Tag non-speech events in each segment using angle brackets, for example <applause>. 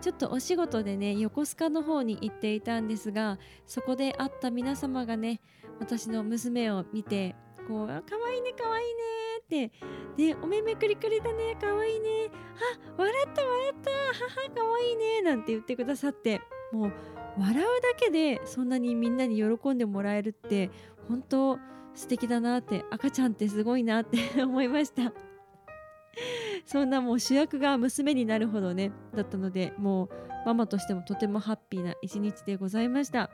ちょっとお仕事でね横須賀の方に行っていたんですがそこで会った皆様がね私の娘を見てこう「かわいいねかわいいね」って「ねお目めくりくりだねかわいいねあ笑った笑った母かわいいね」なんて言ってくださってもう笑うだけでそんなにみんなに喜んでもらえるって本当素敵だなって赤ちゃんってすごいなって思いました。<laughs> そんなもう主役が娘になるほどねだったのでもうママとしてもとてもハッピーな一日でございました。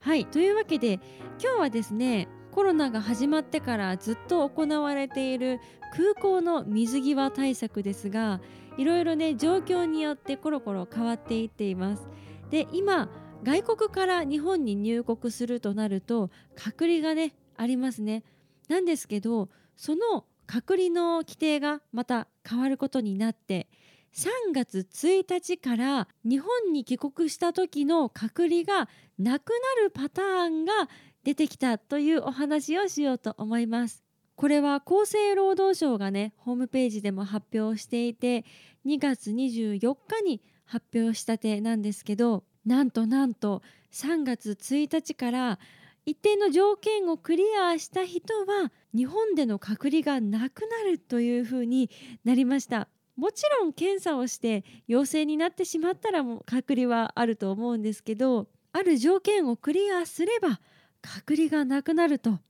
はいというわけで今日はですねコロナが始まってからずっと行われている空港の水際対策ですがいろいろね状況によってコロコロ変わっていっています。で今外国から日本に入国するとなると隔離がねありますね。なんですけどその隔離の規定がまた変わることになって3月1日から日本に帰国した時の隔離がなくなるパターンが出てきたというお話をしようと思います。これは厚生労働省がねホームページでも発表していて2月24日に発表したてなんですけどなんとなんと3月1日から一定の条件をクリアした人は日本での隔離がなくなるというふうになりました。もちろん検査をして陽性になってしまったらもう隔離はあると思うんですけどある条件をクリアすれば隔離がなくなると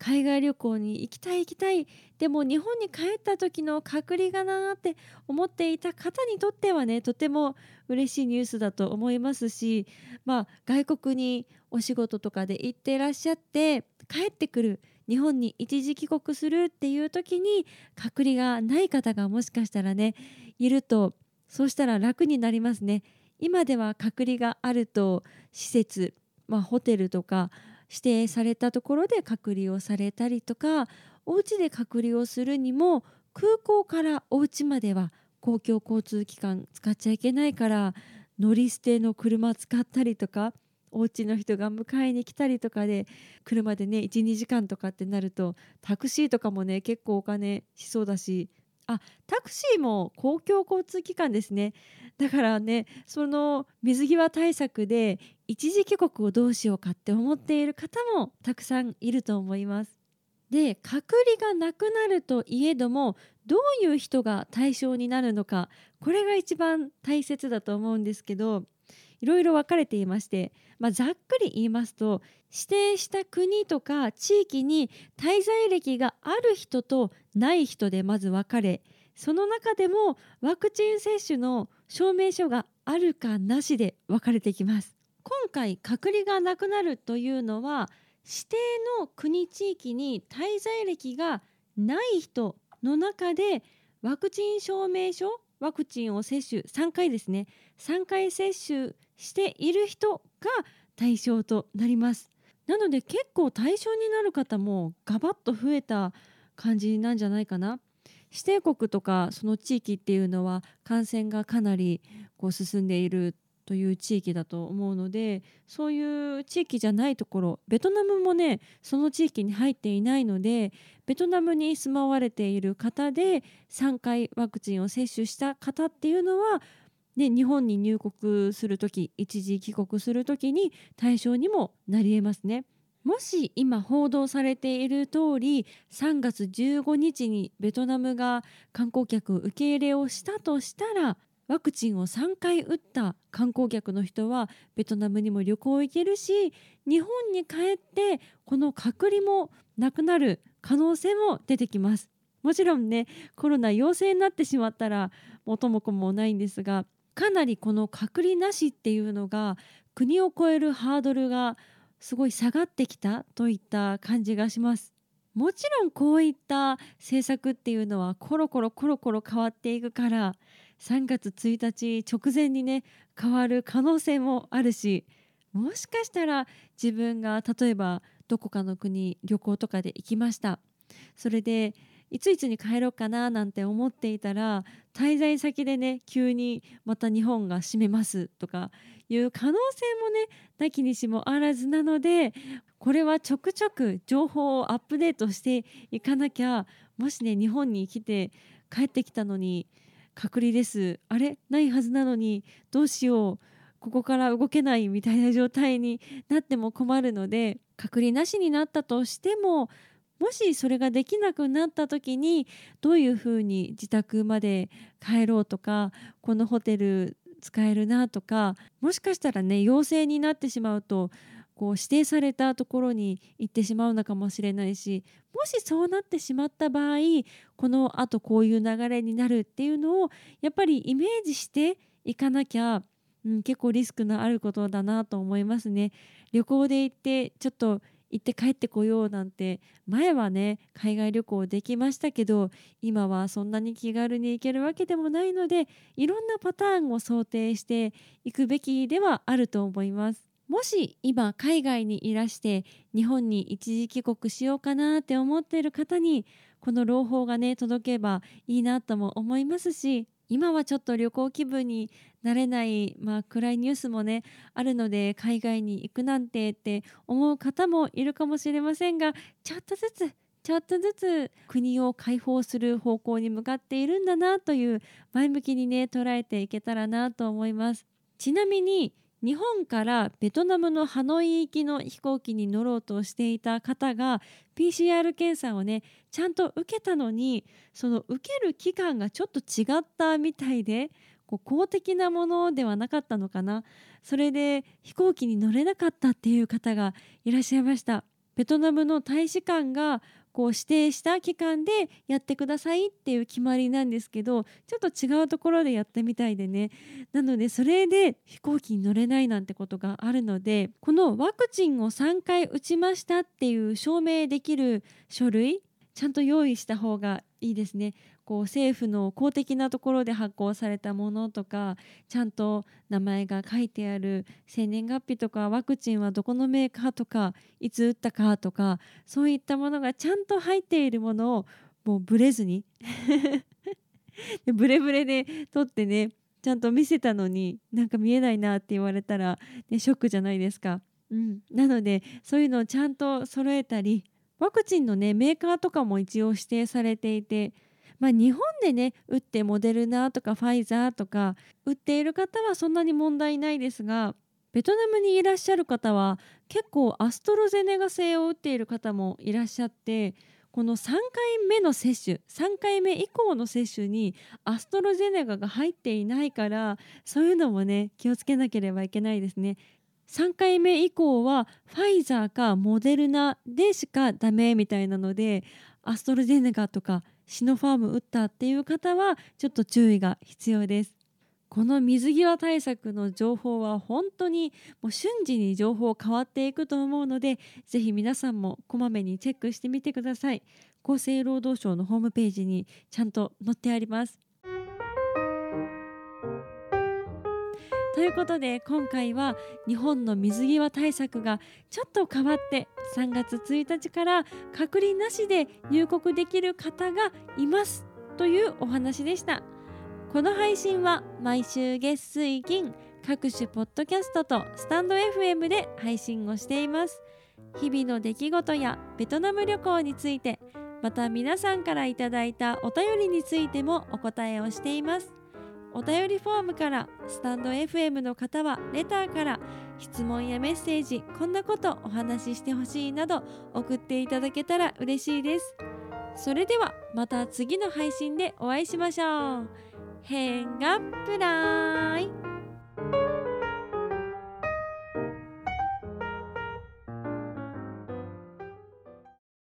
海外旅行に行きたい行きたいでも日本に帰った時の隔離がなーって思っていた方にとってはねとても嬉しいニュースだと思いますしまあ外国にお仕事とかで行ってらっしゃって帰ってくる日本に一時帰国するっていう時に隔離がない方がもしかしたらねいるとそうしたら楽になりますね。今では隔離があると施設、まあ、ホテルとか指定されたところで隔離をされたりとかお家で隔離をするにも空港からお家までは公共交通機関使っちゃいけないから乗り捨ての車使ったりとかお家の人が迎えに来たりとかで車でね12時間とかってなるとタクシーとかもね結構お金しそうだしあタクシーも公共交通機関ですねだからねその水際対策で一時帰国をどうしようかって思っている方もたくさんいると思います。で隔離がなくなるといえどもどういう人が対象になるのかこれが一番大切だと思うんですけどいろいろ分かれていまして、まあ、ざっくり言いますと指定した国とか地域に滞在歴がある人とない人でまず分かれその中でもワクチン接種の証明書があるかなしで分かれてきます。今回隔離がなくなるというのは指定の国地域に滞在歴がない人の中でワクチン証明書ワクチンを接種3回ですね。3回接種している人が対象となります。なので結構対象になる方もガバッと増えた感じなんじゃないかな。指定国とかその地域っていうのは感染がかなりこう進んでいるという地域だと思うのでそういう地域じゃないところベトナムもねその地域に入っていないのでベトナムに住まわれている方で3回ワクチンを接種した方っていうのはね、日本に入国する時一時帰国する時に対象にもなりえますね。もし今報道されている通り3月15日にベトナムが観光客受け入れをしたとしたらワクチンを3回打った観光客の人はベトナムにも旅行行けるし日本に帰ってこの隔離もなくなる可能性も出てきます。もちろんねコロナ陽性になってしまったら元も子もないんですがかなりこの隔離なしっていうのが国を越えるハードルがすごい下がってきたといった感じがします。もちろんこういった政策っていうのはコロコロコロコロ変わっていくから3月1日直前にね変わる可能性もあるしもしかしたら自分が例えばどこかの国旅行とかで行きましたそれでいついつに帰ろうかななんて思っていたら滞在先でね急にまた日本が閉めますとかいう可能性もねなきにしもあらずなのでこれはちょくちょく情報をアップデートしていかなきゃもしね日本に来て帰ってきたのに隔離です。あれ？ないはずなのにどうしよう？ここから動けないみたいな状態になっても困るので隔離なしになったとしてももしそれができなくなった時にどういうふうに自宅まで帰ろうとかこのホテル使えるなとかもしかしたらね陽性になってしまうとこう指定されたところに行ってしまうのかもしれないしもしそうなってしまった場合このあとこういう流れになるっていうのをやっぱりイメージしていかなきゃ、うん、結構リスクのあることだなと思いますね。旅行で行ってちょっと行って帰ってこようなんて前はね海外旅行できましたけど今はそんなに気軽に行けるわけでもないのでいろんなパターンを想定していくべきではあると思います。もし今海外にいらして日本に一時帰国しようかなって思っている方にこの朗報がね届けばいいなとも思いますし今はちょっと旅行気分になれない、まあ、暗いニュースもねあるので海外に行くなんてって思う方もいるかもしれませんがちょっとずつちょっとずつ国を解放する方向に向かっているんだなという前向きにね捉えていけたらなと思います。ちなみに日本からベトナムのハノイ行きの飛行機に乗ろうとしていた方が PCR 検査をねちゃんと受けたのにその受ける期間がちょっと違ったみたいでこう公的なものではなかったのかな。それで飛行機に乗れなかったっていう方がいらっしゃいました。ベトナムの大使館がこう指定した期間でやってくださいっていう決まりなんですけどちょっと違うところでやったみたいでねなのでそれで飛行機に乗れないなんてことがあるのでこのワクチンを3回打ちましたっていう証明できる書類ちゃんと用意した方がいいですね。こう政府の公的なところで発行されたものとかちゃんと名前が書いてある生年月日とかワクチンはどこのメーカーとかいつ打ったかとかそういったものがちゃんと入っているものをもうブレずに <laughs> ブレブレで取ってねちゃんと見せたのになんか見えないなって言われたら、ね、ショックじゃないですか。うん、なのでそういうのをちゃんと揃えたりワクチンのねメーカーとかも一応指定されていてまあ、日本でね打ってモデルナとかファイザーとか打っている方はそんなに問題ないですがベトナムにいらっしゃる方は結構アストロゼネガ製を打っている方もいらっしゃってこの3回目の接種3回目以降の接種にアストロゼネガが入っていないからそういうのもね気をつけなければいけないですね。3回目以降はファイザーかモデルナでしかダメみたいなのでアストロゼネガとかシノファーム打ったっていう方はちょっと注意が必要です。この水際対策の情報は本当にもう瞬時に情報変わっていくと思うのでぜひ皆さんもこまめにチェックしてみてください厚生労働省のホームページにちゃんと載ってありますということで今回は日本の水際対策がちょっと変わって3月1日から隔離なしで入国できる方がいますというお話でした。この配信は毎週月水金各種ポッドキャストとスタンド FM で配信をしています。日々の出来事やベトナム旅行についてまた皆さんからいただいたお便りについてもお答えをしています。お便りフォームからスタンド FM の方はレターから質問やメッセージこんなことお話ししてほしいなど送っていただけたら嬉しいです。それではまた次の配信でお会いしましょう。変がプライ